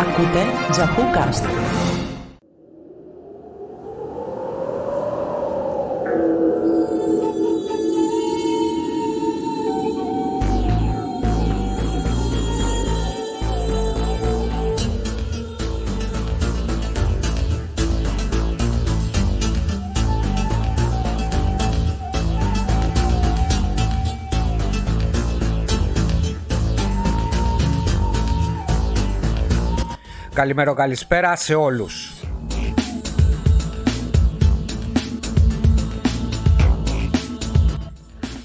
Ακούτε Τζαχούκαστ. Καλημέρα, καλησπέρα σε όλους.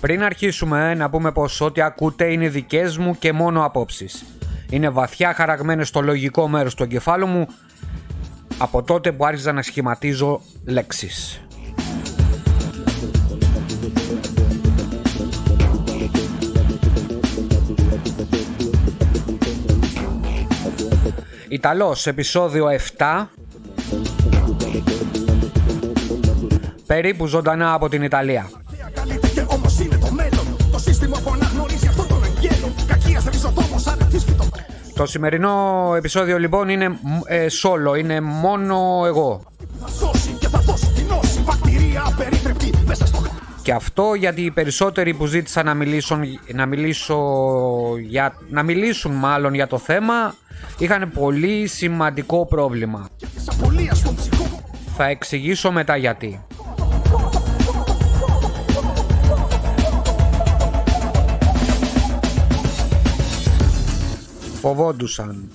Πριν αρχίσουμε να πούμε πως ό,τι ακούτε είναι δικές μου και μόνο απόψεις. Είναι βαθιά χαραγμένες στο λογικό μέρος του εγκεφάλου μου από τότε που άρχιζα να σχηματίζω λέξεις. Ιταλός, επεισόδιο 7 Περίπου ζωντανά από την Ιταλία. Το σημερινό επεισόδιο λοιπόν είναι ε, solo, είναι μόνο εγώ. Και αυτό γιατί οι περισσότεροι που ζήτησαν να, μιλήσουν, να, μιλήσω για, να μιλήσουν μάλλον για το θέμα είχαν πολύ σημαντικό πρόβλημα. Θα εξηγήσω μετά γιατί. Φοβόντουσαν.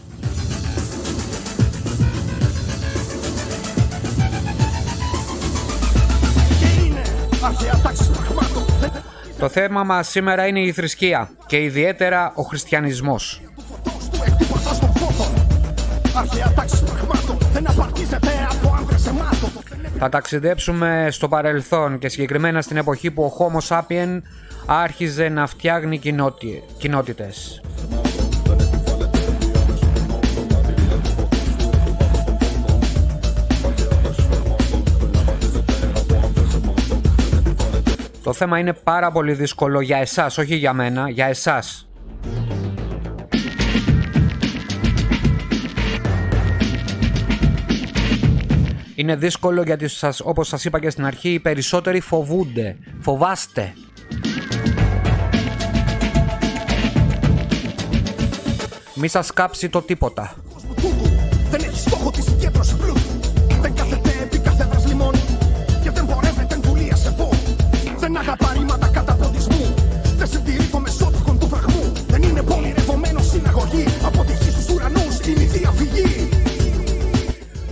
Το θέμα μας σήμερα είναι η θρησκεία και ιδιαίτερα ο χριστιανισμός. Θα ταξιδέψουμε στο παρελθόν και συγκεκριμένα στην εποχή που ο Homo sapien άρχιζε να φτιάχνει κοινότητες. Το θέμα είναι πάρα πολύ δύσκολο για εσάς, όχι για μένα, για εσάς. Είναι δύσκολο γιατί σας, όπως σας είπα και στην αρχή οι περισσότεροι φοβούνται, φοβάστε. Μη σας κάψει το τίποτα. Δεν έχει στόχο τη συγκέντρωση πλούτου.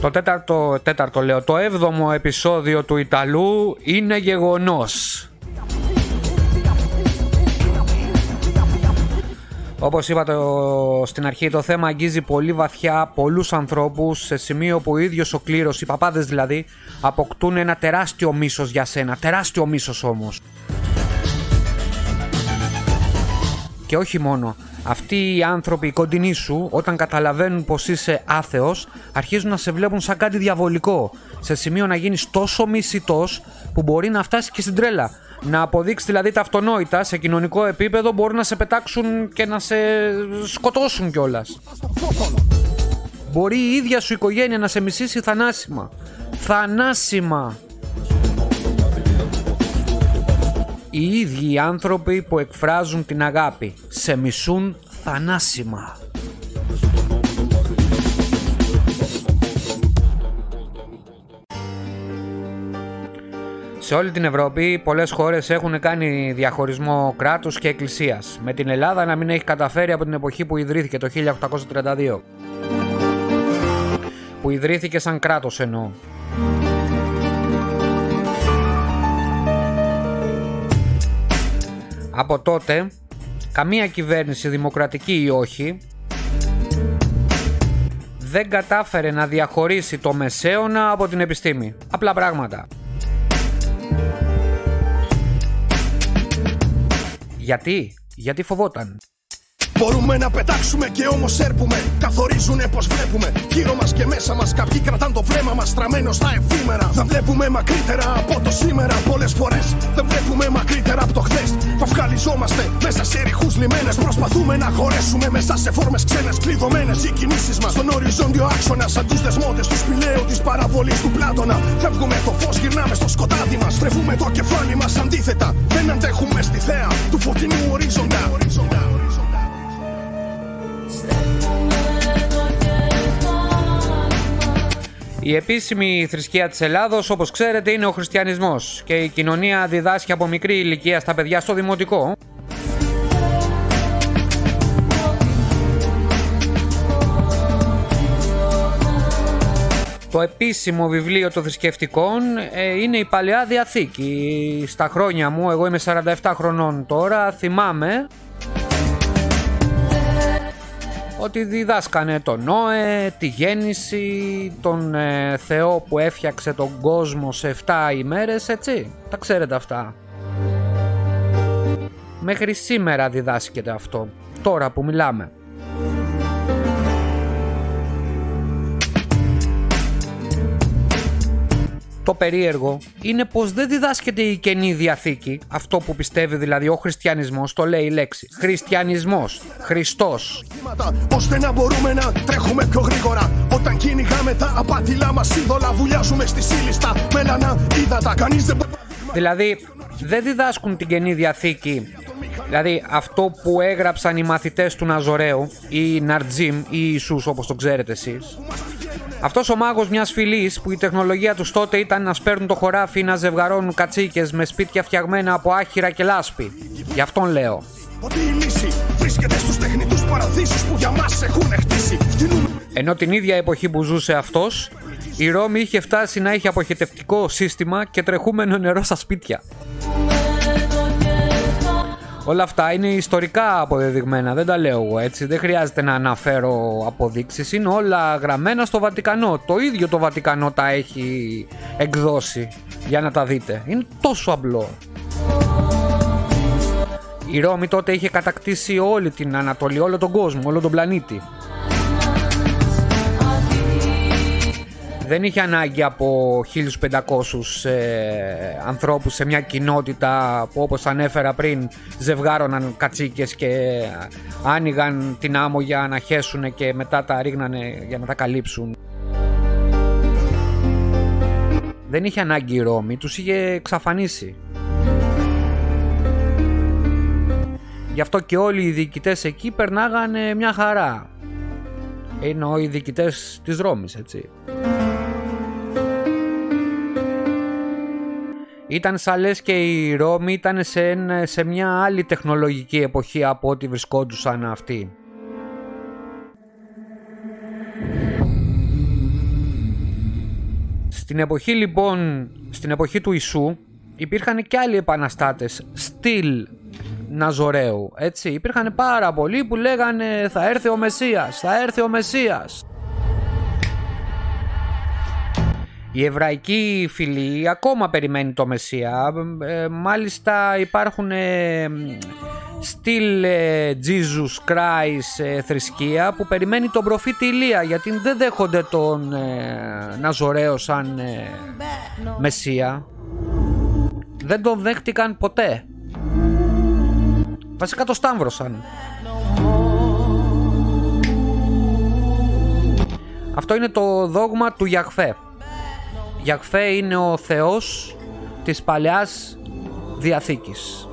Το τέταρτο, τέταρτο λέω, το έβδομο επεισόδιο του Ιταλού είναι γεγονός. Όπως είπα το, στην αρχή το θέμα αγγίζει πολύ βαθιά πολλούς ανθρώπους σε σημείο που ο ίδιος ο κλήρος, οι παπάδες δηλαδή, αποκτούν ένα τεράστιο μίσος για σένα, τεράστιο μίσος όμως. Και όχι μόνο, αυτοί οι άνθρωποι, οι κοντινοί σου, όταν καταλαβαίνουν πως είσαι άθεος, αρχίζουν να σε βλέπουν σαν κάτι διαβολικό. Σε σημείο να γίνεις τόσο μισητός που μπορεί να φτάσεις και στην τρέλα. Να αποδείξεις δηλαδή τα αυτονόητα σε κοινωνικό επίπεδο μπορούν να σε πετάξουν και να σε σκοτώσουν κιόλας. Μπορεί η ίδια σου οικογένεια να σε μισήσει θανάσιμα. Θανάσιμα. Οι ίδιοι οι άνθρωποι που εκφράζουν την αγάπη. Σε μισούν θανάσιμα. Σε όλη την Ευρώπη πολλές χώρες έχουν κάνει διαχωρισμό κράτους και εκκλησίας με την Ελλάδα να μην έχει καταφέρει από την εποχή που ιδρύθηκε το 1832 που ιδρύθηκε σαν κράτος εννοώ Από τότε, καμία κυβέρνηση δημοκρατική ή όχι, δεν κατάφερε να διαχωρίσει το μεσαίωνα από την επιστήμη. Απλά πράγματα. Γιατί; Γιατί φοβόταν; Μπορούμε να πετάξουμε και όμως έρπουμε. Καθορίζουνε πως βλέπουμε. Γύρω μας και μέσα μας κάποιοι κρατάν το βλέμμα μας στραμμένο στα εφήμερα. Δεν βλέπουμε μακρύτερα από το σήμερα. Πολλές φορές δεν βλέπουμε μακρύτερα από το χθες. Παυκαλιζόμαστε μέσα σε ρηχούς λιμένες. Προσπαθούμε να χωρέσουμε μέσα σε φόρμες ξένες. Κλειδωμένες οι κινήσεις μας στον οριζόντιο άξονα. Σαν τους δεσμότες του σπηλαίου της παραβολής του Πλάτωνα. Φεύγουμε το φως, γυρνάμε στο σκοτάδι μας. Στρέφουμε το κεφάλι μας αντίθετα. Δεν αντέχουμε στη θέα του φωτεινού ορίζοντα. Η επίσημη θρησκεία της Ελλάδος, όπως ξέρετε, είναι ο χριστιανισμός και η κοινωνία διδάσκει από μικρή ηλικία στα παιδιά στο δημοτικό. Το επίσημο βιβλίο των θρησκευτικών ε, είναι η Παλαιά Διαθήκη. Στα χρόνια μου, εγώ είμαι 47 χρονών τώρα, θυμάμαι ότι διδάσκανε τον Νόε, τη γέννηση, τον ε, Θεό που έφτιαξε τον κόσμο σε 7 ημέρες, έτσι. Τα ξέρετε αυτά. Μέχρι σήμερα διδάσκεται αυτό, τώρα που μιλάμε. Το περίεργο είναι πως δεν διδάσκεται η Καινή Διαθήκη, αυτό που πιστεύει δηλαδή ο χριστιανισμός, το λέει η λέξη. Χριστιανισμός, Χριστός. Ώστε να μπορούμε να τρέχουμε πιο γρήγορα. Όταν κυνηγάμε τα απάτηλά μας είδωλα, βουλιάζουμε στη σύλλιστα. Μέλανα, ύδατα, κανείς δεν Δηλαδή δεν διδάσκουν την Καινή Διαθήκη Δηλαδή αυτό που έγραψαν οι μαθητές του Ναζωραίου ή Ναρτζίμ ή Ιησούς όπως το ξέρετε εσείς αυτός ο μάγος μιας φυλής που η τεχνολογία τους τότε ήταν να σπέρνουν το χωράφι ή να ζευγαρώνουν κατσίκες με σπίτια φτιαγμένα από άχυρα και λάσπη. Γι' αυτόν λέω. Ότι η λύση βρίσκεται στους τεχνητούς παραδείσους που για μας έχουν χτίσει. Ενώ την ίδια εποχή που ζούσε αυτός, η Ρώμη είχε φτάσει να έχει αποχετευτικό σύστημα και τρεχούμενο νερό στα σπίτια. Όλα αυτά είναι ιστορικά αποδεδειγμένα, δεν τα λέω εγώ έτσι, δεν χρειάζεται να αναφέρω αποδείξεις, είναι όλα γραμμένα στο Βατικανό. Το ίδιο το Βατικανό τα έχει εκδώσει για να τα δείτε. Είναι τόσο απλό. Η Ρώμη τότε είχε κατακτήσει όλη την Ανατολή, όλο τον κόσμο, όλο τον πλανήτη. Δεν είχε ανάγκη από 1500 ε, ανθρώπους σε μια κοινότητα που όπως ανέφερα πριν ζευγάρωναν κατσίκες και άνοιγαν την άμμο για να χέσουν και μετά τα ρίγνανε για να τα καλύψουν. Δεν είχε ανάγκη η Ρώμη, τους είχε εξαφανίσει. Γι' αυτό και όλοι οι διοικητές εκεί περνάγανε μια χαρά. Εννοώ οι διοικητές της Ρώμης, έτσι. Ήταν σαν λες και η Ρώμη ήταν σε, σε μια άλλη τεχνολογική εποχή από ό,τι βρισκόντουσαν αυτοί. Στην εποχή λοιπόν, στην εποχή του Ιησού υπήρχαν και άλλοι επαναστάτες στυλ Ναζωραίου, έτσι. Υπήρχαν πάρα πολλοί που λέγανε θα έρθει ο Μεσσίας, θα έρθει ο Μεσσίας. Η εβραϊκή φυλή ακόμα περιμένει το Μεσσία. Ε, μάλιστα υπάρχουν ε, στυλ ε, Jesus Christ ε, θρησκεία που περιμένει τον προφήτη Ηλία γιατί δεν δέχονται τον ε, Ναζωραίο σαν Μεσσία. Δεν τον δέχτηκαν ποτέ. Βασικά το στάμβρωσαν. Αυτό είναι το δόγμα του Γιαχφέ. Γιαχφέ είναι ο θεός της Παλαιάς Διαθήκης.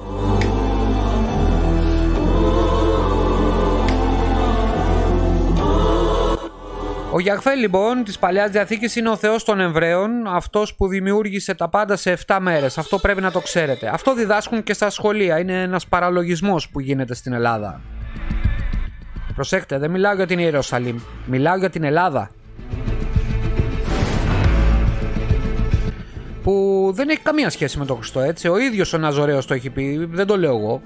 Ο Γιαχφέ λοιπόν της Παλαιάς Διαθήκης είναι ο θεός των Εβραίων, αυτός που δημιούργησε τα πάντα σε 7 μέρες. Αυτό πρέπει να το ξέρετε. Αυτό διδάσκουν και στα σχολεία. Είναι ένας παραλογισμός που γίνεται στην Ελλάδα. Προσέξτε, δεν μιλάω για την Ιερουσαλήμ. Μιλάω για την Ελλάδα. Που δεν έχει καμία σχέση με τον Χριστό έτσι. Ο ίδιος ο Ναζωραίος το έχει πει, δεν το λέω εγώ.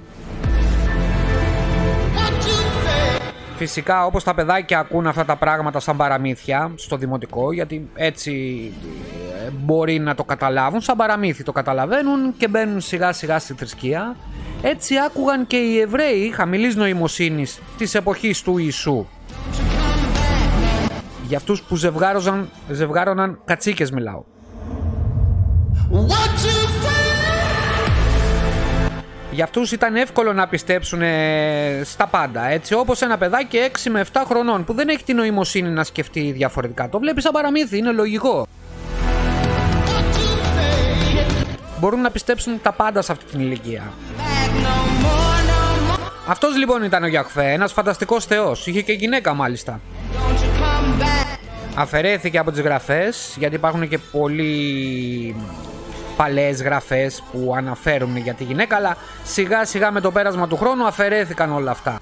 Φυσικά όπως τα παιδάκια ακούν αυτά τα πράγματα σαν παραμύθια στο δημοτικό γιατί έτσι ε, μπορεί να το καταλάβουν σαν παραμύθι το καταλαβαίνουν και μπαίνουν σιγά σιγά στη θρησκεία Έτσι άκουγαν και οι Εβραίοι χαμηλής νοημοσύνης της εποχής του Ιησού. Για αυτούς που ζευγάρωναν, ζευγάρωναν κατσίκες μιλάω. Για αυτούς ήταν εύκολο να πιστέψουν ε, στα πάντα, έτσι όπως ένα παιδάκι 6 με 7 χρονών που δεν έχει την νοημοσύνη να σκεφτεί διαφορετικά. Το βλέπεις σαν παραμύθι, είναι λογικό. Μπορούν να πιστέψουν τα πάντα σε αυτή την ηλικία. Αυτός λοιπόν ήταν ο Γιαχφέ, ένας φανταστικός θεός, είχε και γυναίκα μάλιστα. Αφαιρέθηκε από τις γραφές, γιατί υπάρχουν και πολλοί παλαιές γραφές που αναφέρουν για τη γυναίκα, αλλά σιγά σιγά με το πέρασμα του χρόνου αφαιρέθηκαν όλα αυτά.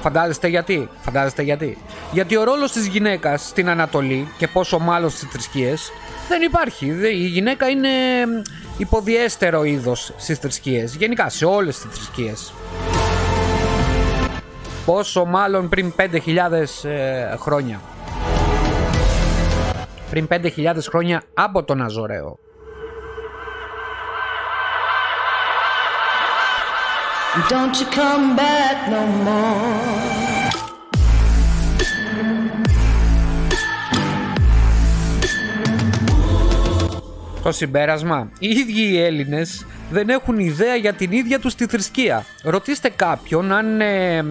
Φαντάζεστε γιατί, φαντάζεστε γιατί. Γιατί ο ρόλος της γυναίκας στην Ανατολή και πόσο μάλλον στις θρησκείες δεν υπάρχει. Η γυναίκα είναι υποδιέστερο είδος στις θρησκείες, γενικά σε όλες τις θρησκείες. Πόσο μάλλον πριν 5.000 ε, χρόνια. Πριν 5.000 χρόνια από τον Αζωραίο. Don't you come back no more. Το συμπέρασμα, οι ίδιοι οι Έλληνες δεν έχουν ιδέα για την ίδια τους τη θρησκεία. Ρωτήστε κάποιον αν ε, ε,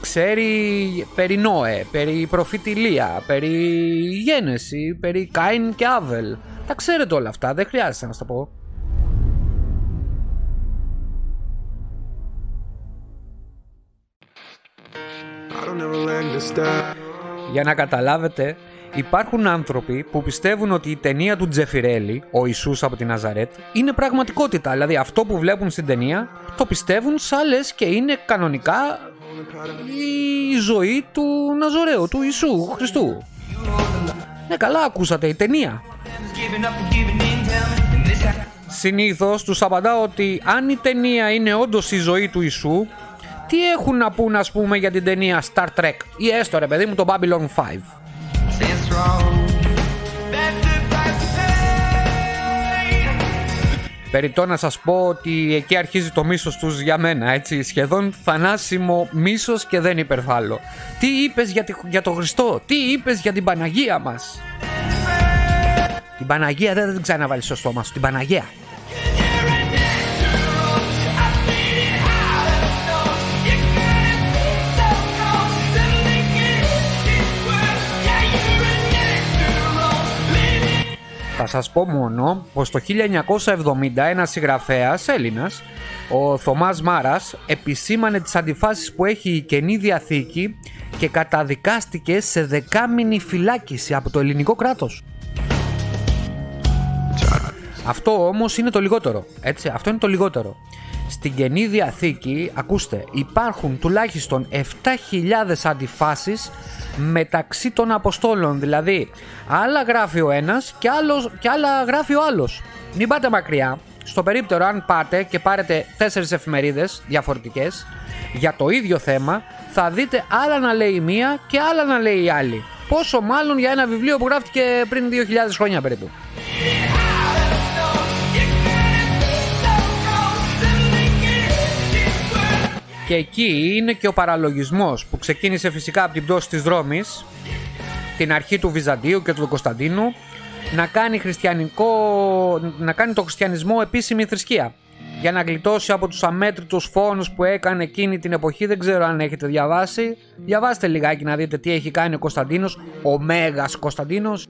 ξέρει περί Νόε, περί προφητηλία, περί γένεση, περί Κάιν και Άβελ. Τα ξέρετε όλα αυτά, δεν χρειάζεται να σας τα πω. Για να καταλάβετε, υπάρχουν άνθρωποι που πιστεύουν ότι η ταινία του Τζεφιρέλη, ο Ιησούς από τη Ναζαρέτ, είναι πραγματικότητα. Δηλαδή αυτό που βλέπουν στην ταινία το πιστεύουν σαν λες και είναι κανονικά η ζωή του Ναζωρέου, του Ιησού Χριστού. Ναι καλά ακούσατε, η ταινία. Συνήθως τους απαντάω ότι αν η ταινία είναι όντως η ζωή του Ιησού, τι έχουν να πούν ας πούμε για την ταινία Star Trek; Ή έστω ρε παιδί μου το Babylon 5. Περιτώ να σας πω ότι εκεί αρχίζει το μίσος τους για μένα, έτσι, σχεδόν θανάσιμο μίσος και δεν υπερβάλλω. Τι είπες για, για το Χριστό, τι είπες για την Παναγία μας; Την Παναγία δεν, δεν ξαναβάλεις στο στόμα σου, την Παναγία. Θα σας πω μόνο πως το 1970 ένας συγγραφέας Έλληνας, ο Θωμάς Μάρας, επισήμανε τις αντιφάσεις που έχει η Καινή Διαθήκη και καταδικάστηκε σε δεκάμινη φυλάκιση από το ελληνικό κράτος. Αυτό όμως είναι το λιγότερο, έτσι, αυτό είναι το λιγότερο. Στην Καινή Διαθήκη, ακούστε, υπάρχουν τουλάχιστον 7.000 αντιφάσεις μεταξύ των Αποστόλων. Δηλαδή, άλλα γράφει ο ένας και, άλλος, και άλλα γράφει ο άλλος. Μην πάτε μακριά. Στο περίπτερο, αν πάτε και πάρετε τέσσερις εφημερίδες διαφορετικές για το ίδιο θέμα, θα δείτε άλλα να λέει η μία και άλλα να λέει η άλλη. Πόσο μάλλον για ένα βιβλίο που γράφτηκε πριν 2.000 χρόνια περίπου. Και εκεί είναι και ο παραλογισμός που ξεκίνησε φυσικά από την πτώση της Ρώμης, την αρχή του Βυζαντίου και του Κωνσταντίνου, να κάνει, χριστιανικό, να κάνει το χριστιανισμό επίσημη θρησκεία. Για να γλιτώσει από τους αμέτρητους φόνους που έκανε εκείνη την εποχή, δεν ξέρω αν έχετε διαβάσει. Διαβάστε λιγάκι να δείτε τι έχει κάνει ο Κωνσταντίνος, ο Μέγας Κωνσταντίνος.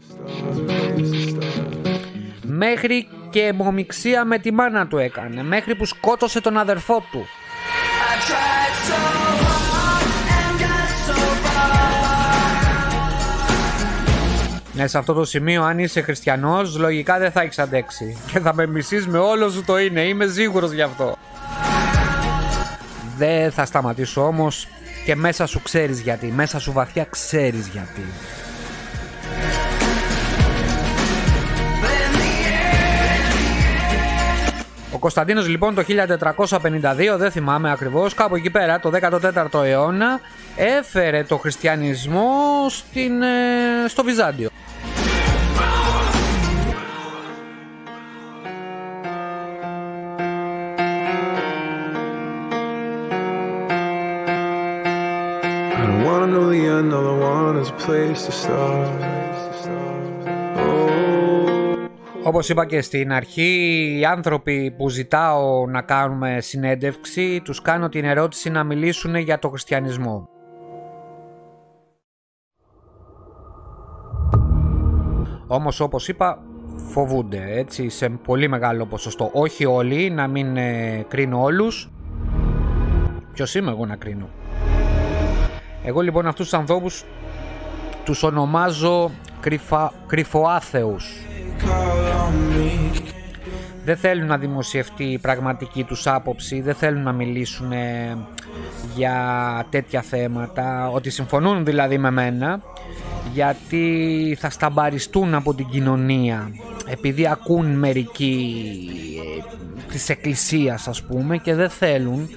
Μέχρι και αιμομιξία με τη μάνα του έκανε, μέχρι που σκότωσε τον αδερφό του. Ναι, σε αυτό το σημείο, αν είσαι χριστιανός, λογικά δεν θα έχεις αντέξει. Και θα με μισείς με όλο σου το είναι, είμαι σίγουρος γι' αυτό. Δεν θα σταματήσω όμως και μέσα σου ξέρεις γιατί, μέσα σου βαθιά ξέρεις γιατί. Ο Κωνσταντίνος λοιπόν το 1452, δεν θυμάμαι ακριβώς, κάπου εκεί πέρα, το 14ο αιώνα, έφερε το χριστιανισμό στην, ε, στο Βυζάντιο. Όπως είπα και στην αρχή, οι άνθρωποι που ζητάω να κάνουμε συνέντευξη, τους κάνω την ερώτηση να μιλήσουν για το χριστιανισμό. Όμως όπως είπα φοβούνται έτσι σε πολύ μεγάλο ποσοστό. Όχι όλοι, να μην ε, κρίνω όλους. Ποιος είμαι εγώ να κρίνω; Εγώ λοιπόν αυτούς τους ανθρώπους τους ονομάζω κρυφα, κρυφοάθεους. Δεν θέλουν να δημοσιευτεί η πραγματική τους άποψη, δεν θέλουν να μιλήσουν ε, για τέτοια θέματα, ότι συμφωνούν δηλαδή με μένα, γιατί θα σταμπαριστούν από την κοινωνία επειδή ακούν μερικοί ε, της εκκλησίας ας πούμε και δεν θέλουν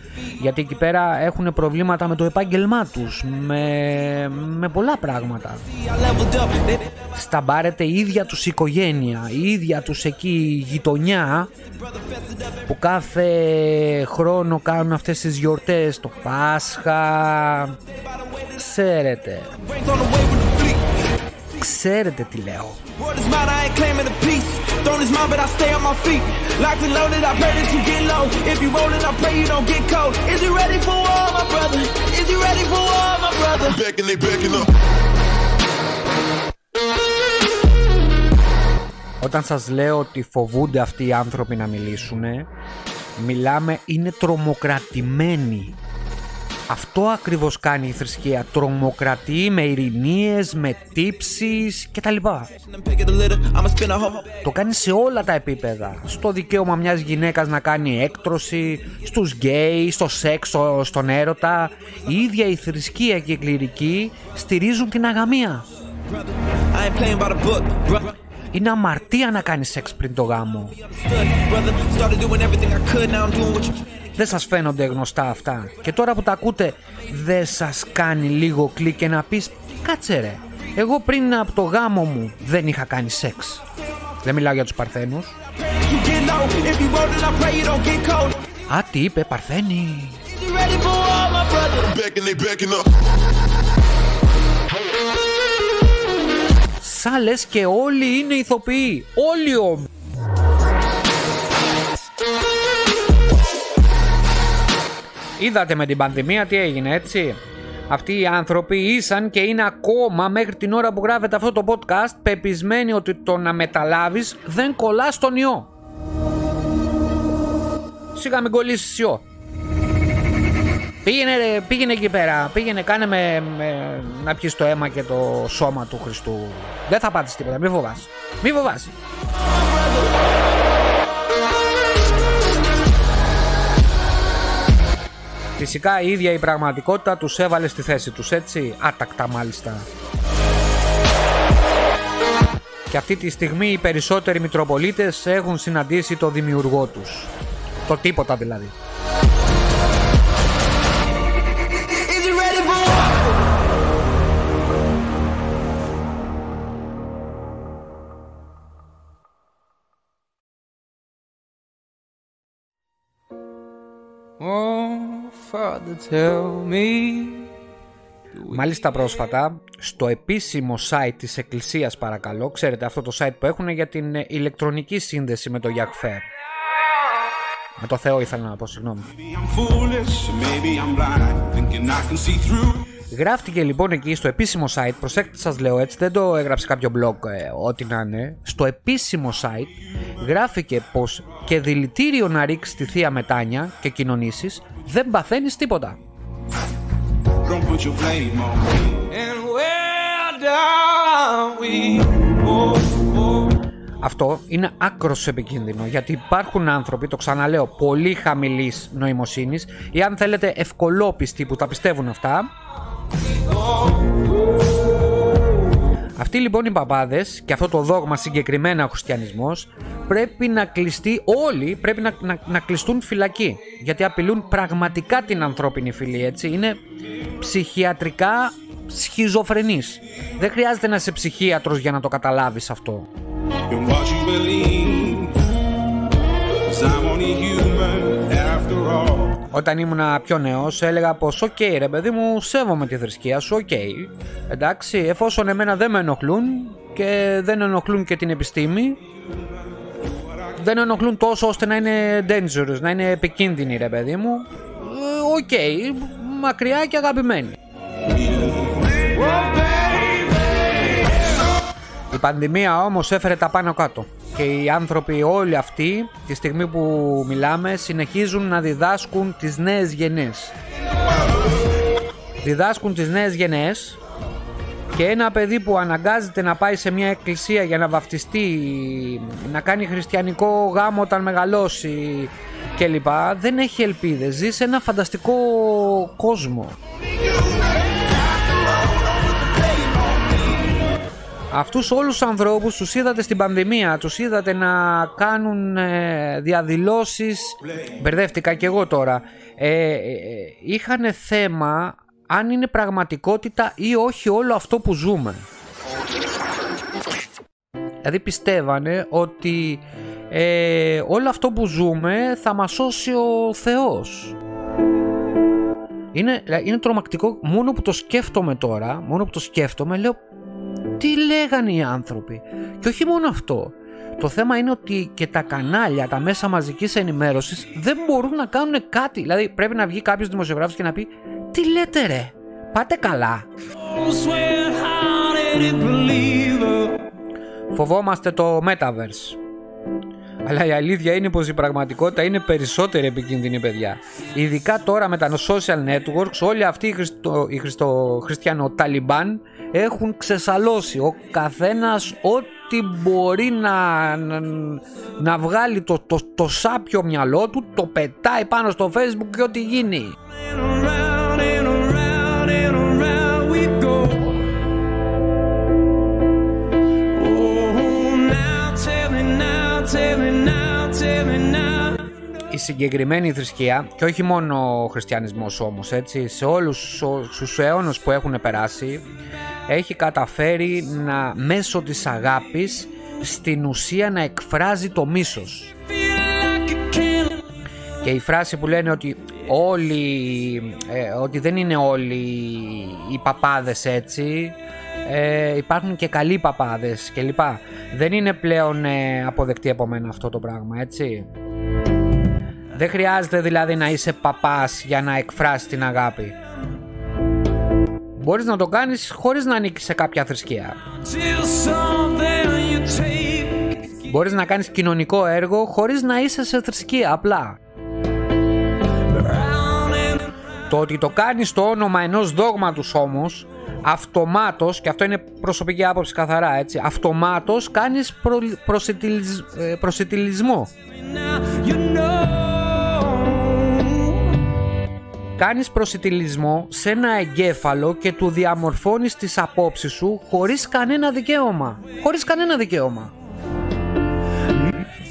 γιατί εκεί πέρα έχουν προβλήματα με το επάγγελμά τους με, με πολλά πράγματα. Σταμπάρεται η ίδια τους οικογένεια η ίδια τους εκεί γειτονιά που κάθε χρόνο κάνουν αυτές τις γιορτές το Πάσχα. Ξέρετε Ξέρετε τι λέω. Όταν σας λέω ότι φοβούνται αυτοί οι άνθρωποι να μιλήσουν. Μιλάμε είναι τρομοκρατημένοι. Αυτό ακριβώς κάνει η θρησκεία. Τρομοκρατεί με ειρηνίες, με τύψεις κτλ. Pick it a little, I'ma spin a whole. Το κάνει σε όλα τα επίπεδα. Στο δικαίωμα μιας γυναίκας να κάνει έκτρωση, στους γκέι, στο σεξ, στο- στον έρωτα. Η ίδια η θρησκεία και η κληρική στηρίζουν την αγαμία. I ain't playing by the book, brother. Είναι αμαρτία να κάνεις σεξ πριν το γάμο. Stood, brother. Started doing everything I could, now I'm doing what you. Δεν σας φαίνονται γνωστά αυτά. Και τώρα που τα ακούτε, δεν σας κάνει λίγο κλικ και να πεις «Κάτσε ρε, εγώ πριν από το γάμο μου δεν είχα κάνει σεξ». Δεν μιλάω για τους παρθένους. You get low. If you rollin', I pray you don't get cold. Α, τι είπε, παρθένη. Is you ready for war, my brother? Backing, they backing up. Σαν λες και όλοι είναι ηθοποιοί. Όλοι όμως. Είδατε με την πανδημία τι έγινε έτσι; Αυτοί οι άνθρωποι ήσαν και είναι ακόμα μέχρι την ώρα που γράφεται αυτό το podcast πεπισμένοι ότι το να μεταλάβεις δεν κολλάς στον ιό. Σιγά μην κολλήσεις ιό. Πήγαινε, ρε, πήγαινε εκεί πέρα. Πήγαινε, κάνε με, με- να πιεις το αίμα και το σώμα του Χριστού. Δεν θα πάθεις τίποτα, μη φοβάσαι. Μη φοβάσαι. Φυσικά η ίδια η πραγματικότητα τους έβαλε στη θέση τους, έτσι, άτακτα μάλιστα. Και αυτή τη στιγμή οι περισσότεροι Μητροπολίτες έχουν συναντήσει το δημιουργό τους. Το τίποτα δηλαδή. Μάλιστα πρόσφατα, στο επίσημο site της Εκκλησίας παρακαλώ, ξέρετε αυτό το site που έχουν για την ε, ηλεκτρονική σύνδεση με το Yahweh. Με το Θεό ήθελα να πω, συγγνώμη. I'm foolish, maybe I'm blind, thinking I can see through. Γράφτηκε λοιπόν εκεί στο επίσημο site, προσέξτε σας λέω έτσι, δεν το έγραψε κάποιο blog, ε, ό,τι να είναι. Στο επίσημο site γράφηκε πως και δηλητήριο να ρίξει τη Θεία Μετάνια και κοινωνήσεις δεν παθαίνεις τίποτα. Don't put your blame on me. And where down we oh, oh. Αυτό είναι άκρος επικίνδυνο γιατί υπάρχουν άνθρωποι, το ξαναλέω, πολύ χαμηλής νοημοσύνης ή αν θέλετε ευκολόπιστοι που τα πιστεύουν αυτά. Αυτοί λοιπόν οι παπάδες και αυτό το δόγμα συγκεκριμένα ο χριστιανισμός πρέπει να κλειστεί όλοι, πρέπει να, να, να κλειστούν φυλακή γιατί απειλούν πραγματικά την ανθρώπινη φυλή έτσι, είναι ψυχιατρικά σχιζοφρενείς. Δεν χρειάζεται να είσαι ψυχίατρος για να το καταλάβεις αυτό. In what you όταν ήμουν πιο νέος έλεγα πως οκ ρε παιδί μου σέβομαι τη θρησκεία σου, οκ εντάξει εφόσον εμένα δεν με ενοχλούν και δεν ενοχλούν και την επιστήμη δεν ενοχλούν τόσο ώστε να είναι dangerous, να είναι επικίνδυνοι ρε παιδί μου ε, οκ, μακριά και αγαπημένοι η πανδημία όμως έφερε τα πάνω κάτω και οι άνθρωποι όλοι αυτοί τη στιγμή που μιλάμε συνεχίζουν να διδάσκουν τις νέες γενεές. Διδάσκουν τις νέες γενεές και ένα παιδί που αναγκάζεται να πάει σε μια εκκλησία για να βαφτιστεί, να κάνει χριστιανικό γάμο όταν μεγαλώσει κλπ. Δεν έχει ελπίδες, ζει σε ένα φανταστικό κόσμο. Αυτούς όλους τους ανθρώπους τους είδατε στην πανδημία, τους είδατε να κάνουν ε, διαδηλώσεις, μπερδεύτηκα και εγώ τώρα, ε, ε, είχαν θέμα αν είναι πραγματικότητα ή όχι όλο αυτό που ζούμε. Δηλαδή πιστεύανε ότι ε, όλο αυτό που ζούμε θα μας σώσει ο Θεός. Είναι, είναι τρομακτικό, μόνο που το σκέφτομαι τώρα, μόνο που το σκέφτομαι λέω τι λέγανε οι άνθρωποι. Και όχι μόνο αυτό. Το θέμα είναι ότι και τα κανάλια, τα μέσα μαζικής ενημέρωσης δεν μπορούν να κάνουν κάτι. Δηλαδή πρέπει να βγει κάποιος δημοσιογράφος και να πει τι λέτε ρε, πάτε καλά. Φοβόμαστε το Metaverse. Αλλά η αλήθεια είναι πως η πραγματικότητα είναι περισσότερη επικίνδυνη παιδιά. Ειδικά τώρα με τα social networks όλοι αυτοί οι, χριστο, οι χριστο, χριστιανο-ταλιμπάν έχουν ξεσαλώσει. Ο καθένας ό,τι μπορεί να, να, να βγάλει το, το, το σάπιο μυαλό του το πετάει πάνω στο facebook και ό,τι γίνει. Συγκεκριμένη θρησκεία και όχι μόνο ο χριστιανισμός όμως έτσι σε όλους τους αιώνες που έχουν περάσει έχει καταφέρει να μέσω της αγάπης στην ουσία να εκφράζει το μίσος. Και η φράση που λένε ότι όλοι ε, ότι δεν είναι όλοι οι παπάδες έτσι ε, υπάρχουν και καλοί παπάδες κλπ. Δεν είναι πλέον ε, αποδεκτή από μένα αυτό το πράγμα έτσι δεν χρειάζεται δηλαδή να είσαι παπάς για να εκφράσεις την αγάπη. Μπορείς να το κάνεις χωρίς να ανήκεις σε κάποια θρησκεία. Μπορείς να κάνεις κοινωνικό έργο χωρίς να είσαι σε θρησκεία απλά. Το ότι το κάνεις στο όνομα ενός δόγματος όμως αυτομάτως, και αυτό είναι προσωπική άποψη καθαρά έτσι, αυτομάτως κάνεις προ, προσιτιλισμό. Κάνεις προσιτηλισμό σε ένα εγκέφαλο και του διαμορφώνεις τις απόψεις σου χωρίς κανένα δικαίωμα. Χωρίς κανένα δικαίωμα.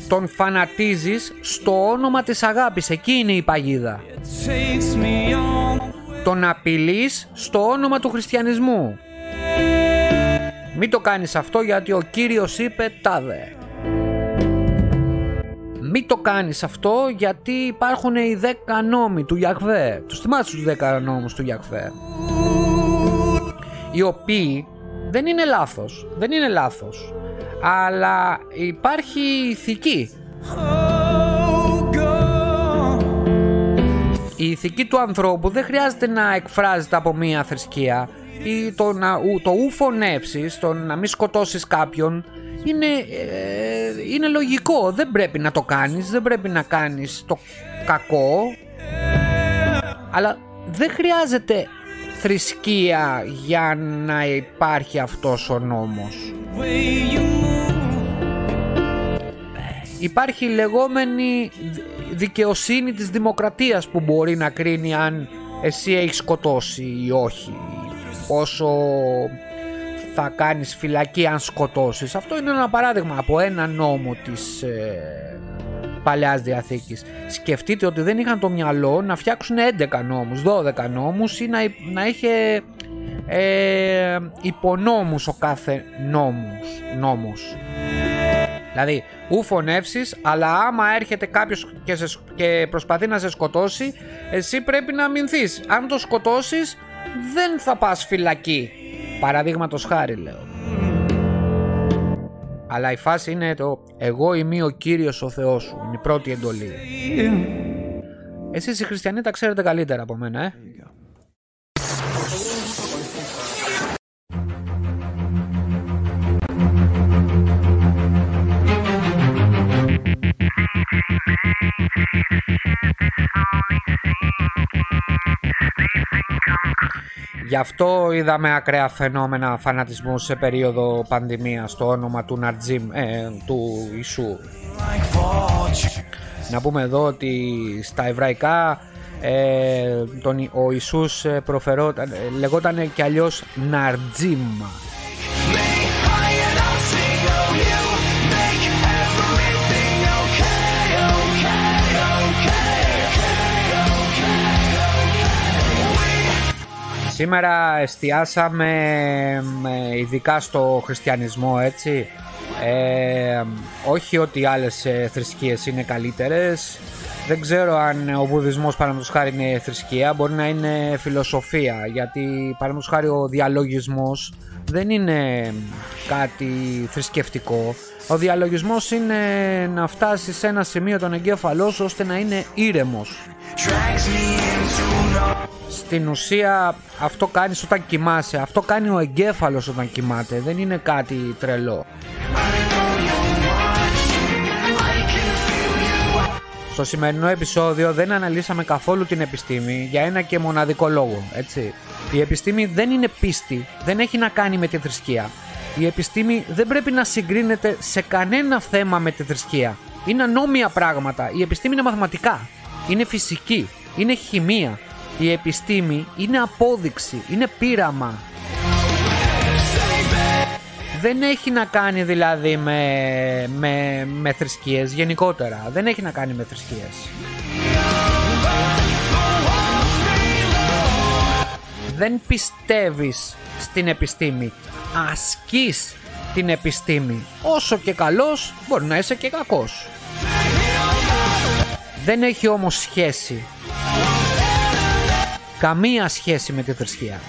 Τον φανατίζεις στο όνομα της αγάπης. Εκεί είναι η παγίδα. Τον απειλείς στο όνομα του χριστιανισμού. Μην το κάνεις αυτό γιατί ο Κύριος είπε τάδε. Μην το κάνεις αυτό γιατί υπάρχουν οι 10 νόμοι του Γιαχβέ. Τους θυμάσαι τους 10 νόμους του Γιαχβέ. Οι οποίοι δεν είναι λάθος. Δεν είναι λάθος. Αλλά υπάρχει ηθική. Η ηθική του ανθρώπου δεν χρειάζεται να εκφράζεται από μία θρησκεία ή το να το ου φωνεύσεις, το να μην σκοτώσεις κάποιον είναι, ε, είναι λογικό. Δεν πρέπει να το κάνεις, δεν πρέπει να κάνεις το κακό. Αλλά δεν χρειάζεται θρησκεία για να υπάρχει αυτός ο νόμος. Υπάρχει λεγόμενη δικαιοσύνη της δημοκρατίας που μπορεί να κρίνει αν εσύ έχεις σκοτώσει ή όχι. Πόσο θα κάνεις φυλακή αν σκοτώσεις. Αυτό είναι ένα παράδειγμα από ένα νόμο της ε, Παλαιάς Διαθήκης. Σκεφτείτε ότι δεν είχαν το μυαλό να φτιάξουν 11 νόμους, 12 νόμους ή να, να είχε ε, υπονόμους ο κάθε νόμος, νόμος. Δηλαδή, ου φωνεύσεις, αλλά άμα έρχεται κάποιος και, σε σκ- και προσπαθεί να σε σκοτώσει, εσύ πρέπει να αμυνθείς. Αν το σκοτώσεις, δεν θα πας φυλακή. Παραδείγματος χάρη λέω. Αλλά η φάση είναι το «Εγώ είμαι ο Κύριος ο Θεός σου». Είναι η πρώτη εντολή. Εσείς οι χριστιανοί τα ξέρετε καλύτερα από μένα, ε. Γι' αυτό είδαμε ακραία φαινόμενα φανατισμούς σε περίοδο πανδημίας στο όνομα του Ναρτζίμ, ε, του Ιησού. Να πούμε εδώ ότι στα εβραϊκά ε, τον, ο Ιησούς ε, προφερόταν, ε, λεγόταν και αλλιώς Ναρτζίμ. Σήμερα εστιάσαμε με, ειδικά στο χριστιανισμό έτσι. Ε, όχι ότι άλλες ε, θρησκείες είναι καλύτερες. Δεν ξέρω αν ο βουδισμός παραδείγματος χάρη είναι θρησκεία. Μπορεί να είναι φιλοσοφία γιατί παραδείγματος χάρη ο διαλογισμός δεν είναι κάτι θρησκευτικό. Ο διαλογισμός είναι να φτάσει σε ένα σημείο τον εγκέφαλός σου ώστε να είναι ήρεμος στην ουσία αυτό κάνεις όταν κοιμάσαι αυτό κάνει ο εγκέφαλος όταν κοιμάται δεν είναι κάτι τρελό Στο σημερινό επεισόδιο δεν αναλύσαμε καθόλου την επιστήμη για ένα και μοναδικό λόγο, έτσι. Η επιστήμη δεν είναι πίστη, δεν έχει να κάνει με τη θρησκεία. Η επιστήμη δεν πρέπει να συγκρίνεται σε κανένα θέμα με τη θρησκεία. Είναι ανώμια πράγματα. Η επιστήμη είναι μαθηματικά, είναι φυσική, είναι χημεία. Η επιστήμη είναι απόδειξη, είναι πείραμα. Δεν έχει να κάνει δηλαδή με, με, με θρησκείες γενικότερα. Δεν έχει να κάνει με θρησκείες. Δεν πιστεύεις στην επιστήμη. Ασκείς την επιστήμη. Όσο και καλός μπορεί να είσαι και κακός. Δεν έχει όμως σχέση. Καμία σχέση με τη θρησκεία.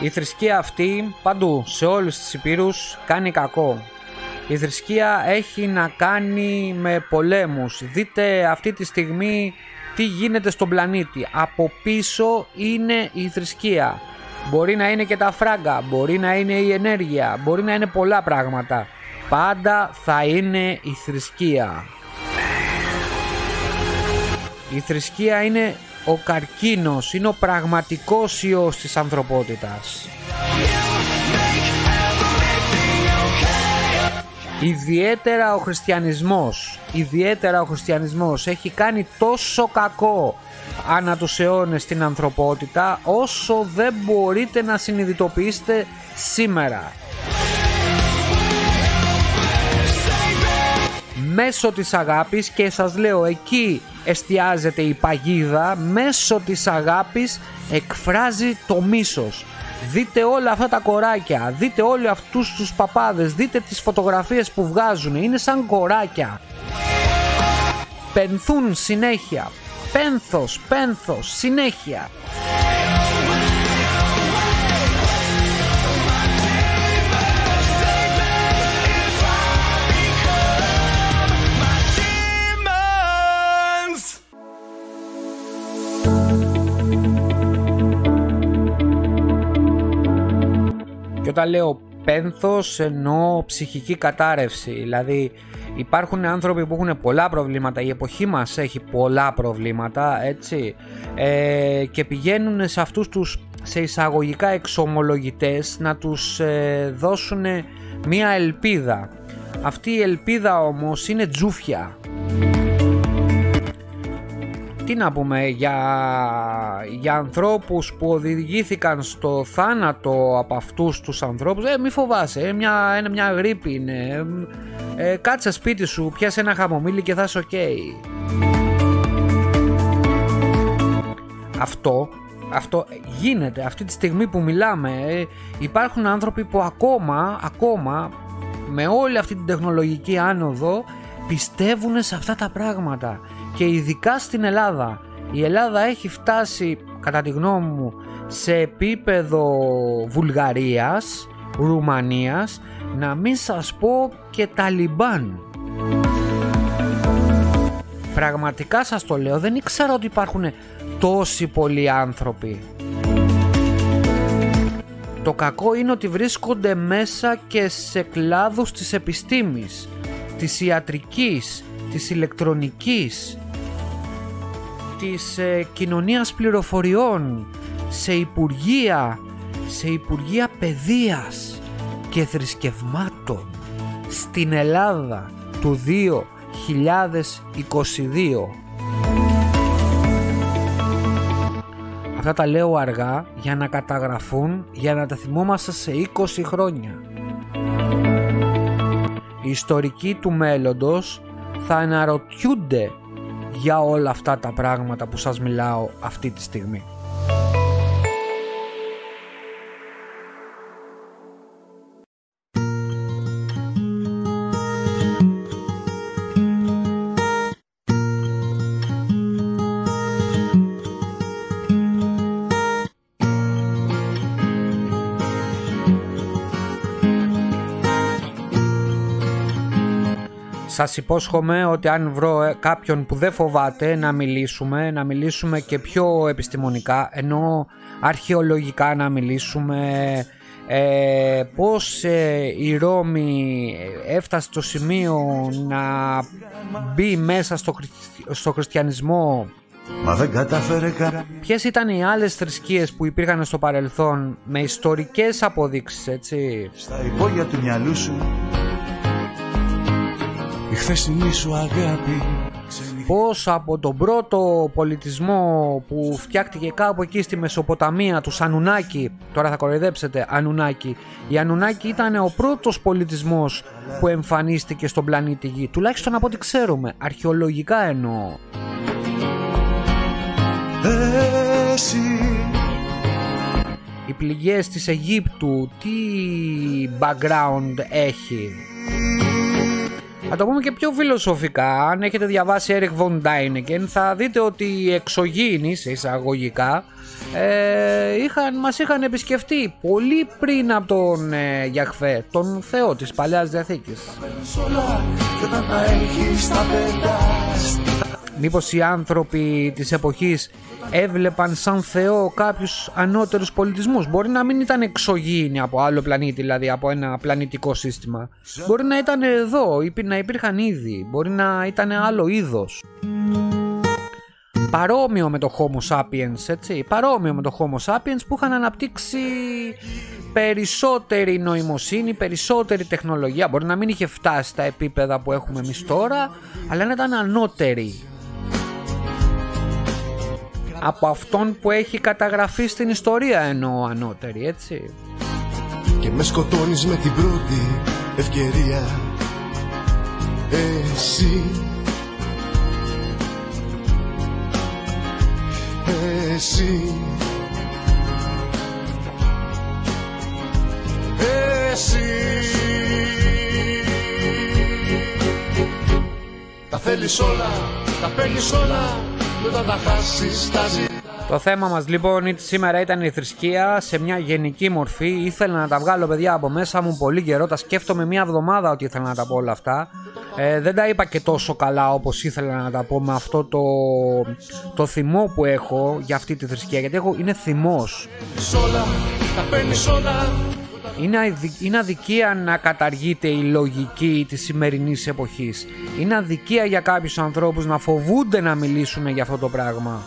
Η θρησκεία αυτή παντού, σε όλους τις υπήρους, κάνει κακό. Η θρησκεία έχει να κάνει με πολέμους. Δείτε αυτή τη στιγμή τι γίνεται στον πλανήτη. Από πίσω είναι η θρησκεία. Μπορεί να είναι και τα φράγκα, μπορεί να είναι η ενέργεια, μπορεί να είναι πολλά πράγματα. Πάντα θα είναι η θρησκεία. Η θρησκεία είναι ο καρκίνος, είναι ο πραγματικός ιός της ανθρωπότητας. Ιδιαίτερα ο χριστιανισμός, ιδιαίτερα ο χριστιανισμός έχει κάνει τόσο κακό ανά τους αιώνες στην ανθρωπότητα όσο δεν μπορείτε να συνειδητοποιήσετε σήμερα. Μέσω της αγάπης και σας λέω εκεί εστιάζεται η παγίδα μέσω της αγάπης εκφράζει το μίσος δείτε όλα αυτά τα κοράκια δείτε όλοι αυτούς τους παπάδες δείτε τις φωτογραφίες που βγάζουν. Είναι σαν κοράκια. Πενθούν συνέχεια. Πένθος, πένθος, συνέχεια Και όταν λέω πένθος εννοώ ψυχική κατάρρευση. Δηλαδή υπάρχουν άνθρωποι που έχουν πολλά προβλήματα. Η εποχή μας έχει πολλά προβλήματα έτσι. Ε, και πηγαίνουν σε αυτούς τους σε εισαγωγικά εξομολογητές να τους ε, δώσουν μία ελπίδα. Αυτή η ελπίδα όμως είναι τζούφια. Τι να πούμε, για, για ανθρώπους που οδηγήθηκαν στο θάνατο από αυτούς τους ανθρώπους, ε, μη φοβάσαι, είναι μια, είναι μια γρίπη είναι, ε, κάτσε σπίτι σου, πιάσε ένα χαμομήλι και θα είσαι οκ. Αυτό, αυτό γίνεται. Αυτή τη στιγμή που μιλάμε, ε, υπάρχουν άνθρωποι που ακόμα, ακόμα με όλη αυτή την τεχνολογική άνοδο πιστεύουν σε αυτά τα πράγματα και ειδικά στην Ελλάδα. Η Ελλάδα έχει φτάσει κατά τη γνώμη μου σε επίπεδο Βουλγαρίας, Ρουμανίας, να μην σας πω και Ταλιμπάν. Πραγματικά σας το λέω, δεν ήξερα ότι υπάρχουν τόσοι πολλοί άνθρωποι. Το κακό είναι ότι βρίσκονται μέσα και σε κλάδους της επιστήμης, της ιατρικής, της ηλεκτρονικής, της ε, κοινωνίας πληροφοριών, σε υπουργεία, σε υπουργεία παιδείας και θρησκευμάτων στην Ελλάδα του 2022. Αυτά τα λέω αργά για να καταγραφούν, για να τα θυμόμαστε σε 20 χρόνια. Οι ιστορικοί του μέλλοντος θα αναρωτιούνται για όλα αυτά τα πράγματα που σας μιλάω αυτή τη στιγμή. Σας υπόσχομαι ότι αν βρω ε, κάποιον που δεν φοβάται να μιλήσουμε, να μιλήσουμε και πιο επιστημονικά, ενώ αρχαιολογικά να μιλήσουμε ε, πώς ε, η Ρώμη έφτασε στο σημείο να μπει μέσα στο, στο χριστιανισμό Μα δεν κατάφερε κανένα. Ποιες ήταν οι άλλες θρησκείες που υπήρχαν στο παρελθόν με ιστορικές αποδείξεις, έτσι; Στα υπόγεια του μυαλού σου η χθεσινή σου αγάπη Πώς από τον πρώτο πολιτισμό που φτιάχτηκε κάπου εκεί στη Μεσοποταμία του Ανουνάκη, τώρα θα κοροϊδέψετε Ανουνάκη, η Ανουνάκη ήταν ο πρώτος πολιτισμός που εμφανίστηκε στον πλανήτη Γη, τουλάχιστον από ό,τι ξέρουμε, αρχαιολογικά εννοώ. Εσύ Οι πληγές της Αιγύπτου τι background έχει; Θα το πούμε και πιο φιλοσοφικά, αν έχετε διαβάσει Eric von Däniken θα δείτε ότι οι εξωγήινοι, σε εισαγωγικά, ε, είχαν, μας είχαν επισκεφτεί πολύ πριν από τον ε, Γιαχφέ, τον Θεό της Παλιάς Διαθήκης. Μήπως οι άνθρωποι της εποχής έβλεπαν σαν Θεό κάποιους ανώτερους πολιτισμούς; Μπορεί να μην ήταν εξωγήινοι από άλλο πλανήτη, δηλαδή από ένα πλανητικό σύστημα. Μπορεί να ήταν εδώ, να υπήρχαν ήδη. Μπορεί να ήταν άλλο είδος. Παρόμοιο με το Homo sapiens, έτσι. Παρόμοιο με το Homo sapiens που είχαν αναπτύξει περισσότερη νοημοσύνη, περισσότερη τεχνολογία. Μπορεί να μην είχε φτάσει στα επίπεδα που έχουμε εμείς τώρα, αλλά να ήταν ανώτερη από αυτόν που έχει καταγραφεί στην ιστορία εννοώ ανώτερη, έτσι. Και με σκοτώνεις με την πρώτη ευκαιρία. Εσύ. Εσύ. Εσύ. Τα θέλεις όλα, τα παίρνεις όλα το θέμα μας λοιπόν σήμερα ήταν η θρησκεία σε μια γενική μορφή. Ήθελα να τα βγάλω παιδιά από μέσα μου πολύ καιρό. Τα σκέφτομαι μια εβδομάδα ότι ήθελα να τα πω όλα αυτά. Ε, δεν τα είπα και τόσο καλά όπως ήθελα να τα πω με αυτό το, το θυμό που έχω για αυτή τη θρησκεία. Γιατί έχω, είναι θυμός. Είναι, είναι αδικία να καταργείται η λογική της σημερινής εποχής. Είναι αδικία για κάποιους ανθρώπους να φοβούνται να μιλήσουν για αυτό το πράγμα.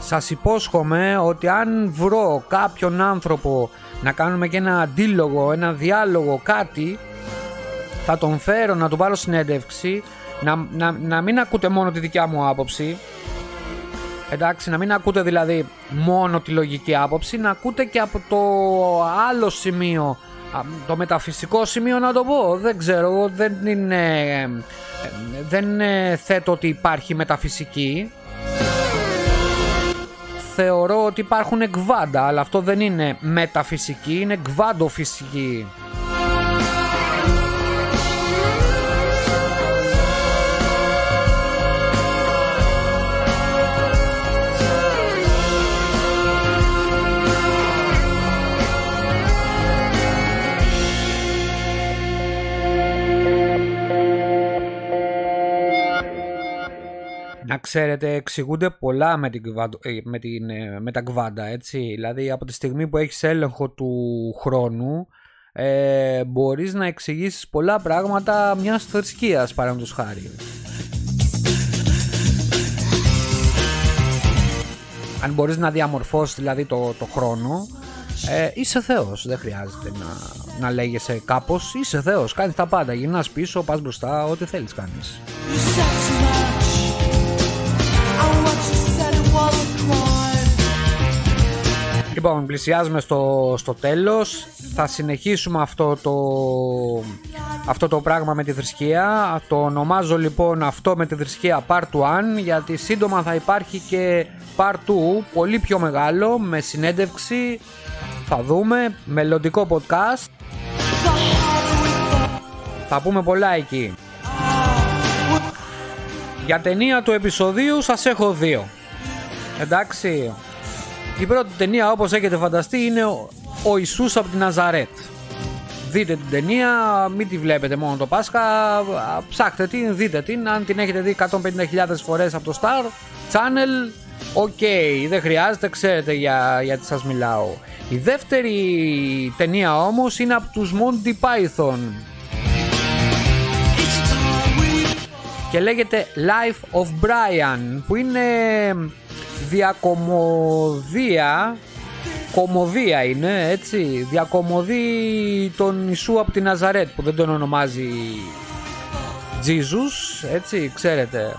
Σας υπόσχομαι ότι αν βρω κάποιον άνθρωπο να κάνουμε και ένα αντίλογο, ένα διάλογο, κάτι θα τον φέρω να του πάρω συνέντευξη να, να, να μην ακούτε μόνο τη δικιά μου άποψη. Εντάξει, να μην ακούτε δηλαδή μόνο τη λογική άποψη, να ακούτε και από το άλλο σημείο, το μεταφυσικό σημείο να το πω. Δεν ξέρω, δεν είναι, ε, δεν ε, θέτω ότι υπάρχει μεταφυσική. Θεωρώ ότι υπάρχουν εκβάντα, αλλά αυτό δεν είναι μεταφυσική, είναι εκβάντοφυσική. Να ξέρετε, εξηγούνται πολλά με, την, ε, με, την, ε, με τα κβάντα, έτσι. Δηλαδή, από τη στιγμή που έχεις έλεγχο του χρόνου, ε, μπορείς να εξηγήσεις πολλά πράγματα μιας θρησκείας, παραδείγματος χάρη. Αν μπορείς να διαμορφώσεις δηλαδή το, το χρόνο, ε, είσαι Θεός, δεν χρειάζεται να, να λέγεσαι κάπως, είσαι Θεός, κάνεις τα πάντα, γυρνάς πίσω, πας μπροστά, ό,τι θέλεις κάνεις. Λοιπόν, πλησιάζουμε στο, στο τέλος. Θα συνεχίσουμε αυτό το, αυτό το πράγμα με τη θρησκεία. Το ονομάζω λοιπόν αυτό με τη θρησκεία Part 1 γιατί σύντομα θα υπάρχει και Part 2 πολύ πιο μεγάλο με συνέντευξη. Θα δούμε μελλοντικό podcast. Θα πούμε πολλά εκεί. Για ταινία του επεισοδίου σας έχω δύο. Εντάξει. Η πρώτη ταινία όπως έχετε φανταστεί είναι ο, ο Ιησούς από την Ναζαρέτ. Δείτε την ταινία, μην τη βλέπετε μόνο το Πάσχα, ψάχτε την, δείτε την. Αν την έχετε δει 150.000 φορές από το Star Channel, οκ, δεν χρειάζεται, ξέρετε για, γιατί σας μιλάω. Η δεύτερη ταινία όμως είναι από τους Monty Python. Και λέγεται Life of Brian, που είναι διακομωδία. Κομμωδία είναι έτσι. Διακομωδεί τον Ιησού από την Ναζαρέτ που δεν τον ονομάζει Jesus έτσι ξέρετε.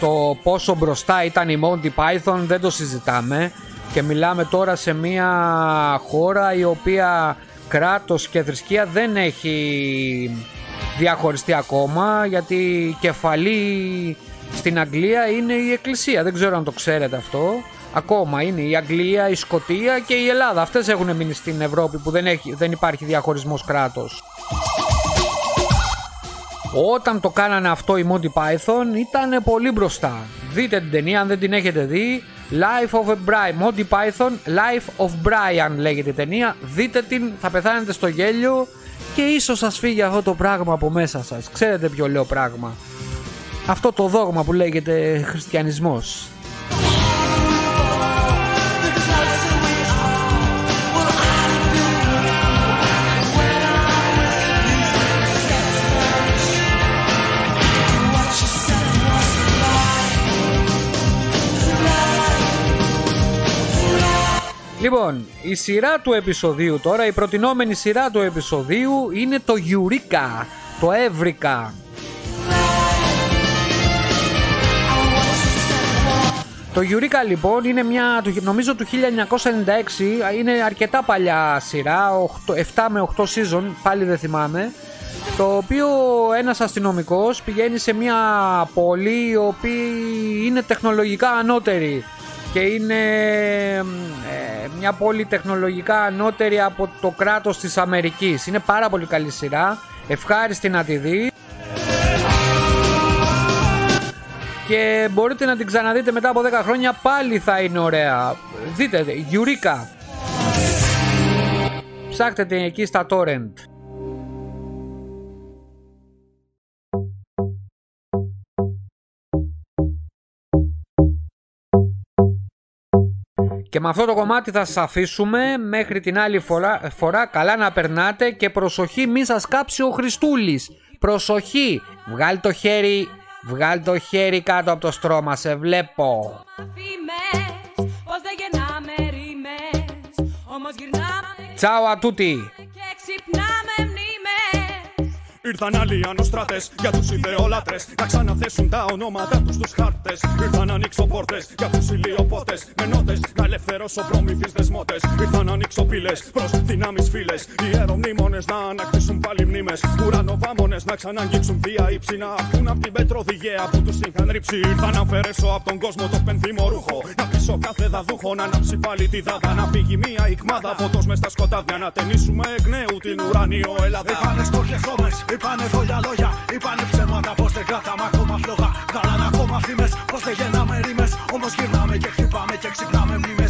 Το πόσο μπροστά ήταν η Monty Python δεν το συζητάμε. Και μιλάμε τώρα σε μια χώρα η οποία κράτος και θρησκεία δεν έχει διαχωριστεί ακόμα γιατί κεφαλή στην Αγγλία είναι η Εκκλησία. Δεν ξέρω αν το ξέρετε αυτό. Ακόμα είναι η Αγγλία, η Σκοτία και η Ελλάδα. Αυτές έχουν μείνει στην Ευρώπη που δεν, έχει, δεν υπάρχει διαχωρισμός κράτος. Όταν το κάνανε αυτό οι Monty Python ήταν πολύ μπροστά. Δείτε την ταινία αν δεν την έχετε δει. Life of a Brian. Monty Python, Life of Brian λέγεται η ταινία. Δείτε την, θα πεθάνετε στο γέλιο και ίσως σας φύγει αυτό το πράγμα από μέσα σας. Ξέρετε ποιο λέω πράγμα. Αυτό το δόγμα που λέγεται χριστιανισμός. Λοιπόν, η σειρά του επεισοδίου τώρα, η προτινόμενη σειρά του επεισοδίου είναι το Eureka, το Εύρικα. Το Eureka λοιπόν είναι μια, νομίζω του 1996, είναι αρκετά παλιά σειρά, 8, 7 με 8 season, πάλι δεν θυμάμαι, το οποίο ένας αστυνομικός πηγαίνει σε μια πόλη η οποία είναι τεχνολογικά ανώτερη και είναι ε, μια πόλη τεχνολογικά ανώτερη από το κράτος της Αμερικής. Είναι πάρα πολύ καλή σειρά, ευχάριστη να τη δει. Και μπορείτε να την ξαναδείτε μετά από 10 χρόνια πάλι θα είναι ωραία. Δείτε, Γιουρίκα. Ψάχτε την εκεί στα torrent. Και με αυτό το κομμάτι θα σας αφήσουμε μέχρι την άλλη φορά, φορά καλά να περνάτε και προσοχή μη σας κάψει ο Χριστούλης. Προσοχή, βγάλει το χέρι, βγάλει το χέρι κάτω από το στρώμα, σε βλέπω. Ciao a tutti! Ήρθαν άλλοι ανωστράτες για τους ιδεολάτρες να ξαναθέσουν τα ονόματα τους στου χάρτες. Ήρθαν να ανοίξω πόρτε για τους ηλιοπότες με νότε να ελευθερώσω προμηθεί δεσμότες. Ήρθαν να ανοίξω πύλε προς δυνάμεις φίλες. Ιερομνήμονε να ανακτήσουν πάλι μνήμες. Ουρανοβάμονες να ξαναγγίξουν βία ύψη να ακούν από την πετροδιγαία που τους είχαν ρίψει. Ήρθα να αφαιρέσω από τον κόσμο το πενθύμο ρούχο. Να πείσω κάθε δαδούχο να ανάψει πάλι τη δάδα. Να φύγει μία ικμάδα φωτός μες στα σκοτάδια. Να ταινίσουμε εκ νέου την ουράνιο Ελλάδα. Είπανε στόχες χώμες, είπανε φωλιά λόγια Είπανε ψέματα πως δεν κρατάμε ακόμα φλόγα. Βγάλανε ακόμα φήμες, πως δεν γεννάμε ρήμες. Όμως γυρνάμε και χτυπάμε και ξυπνάμε μνήμες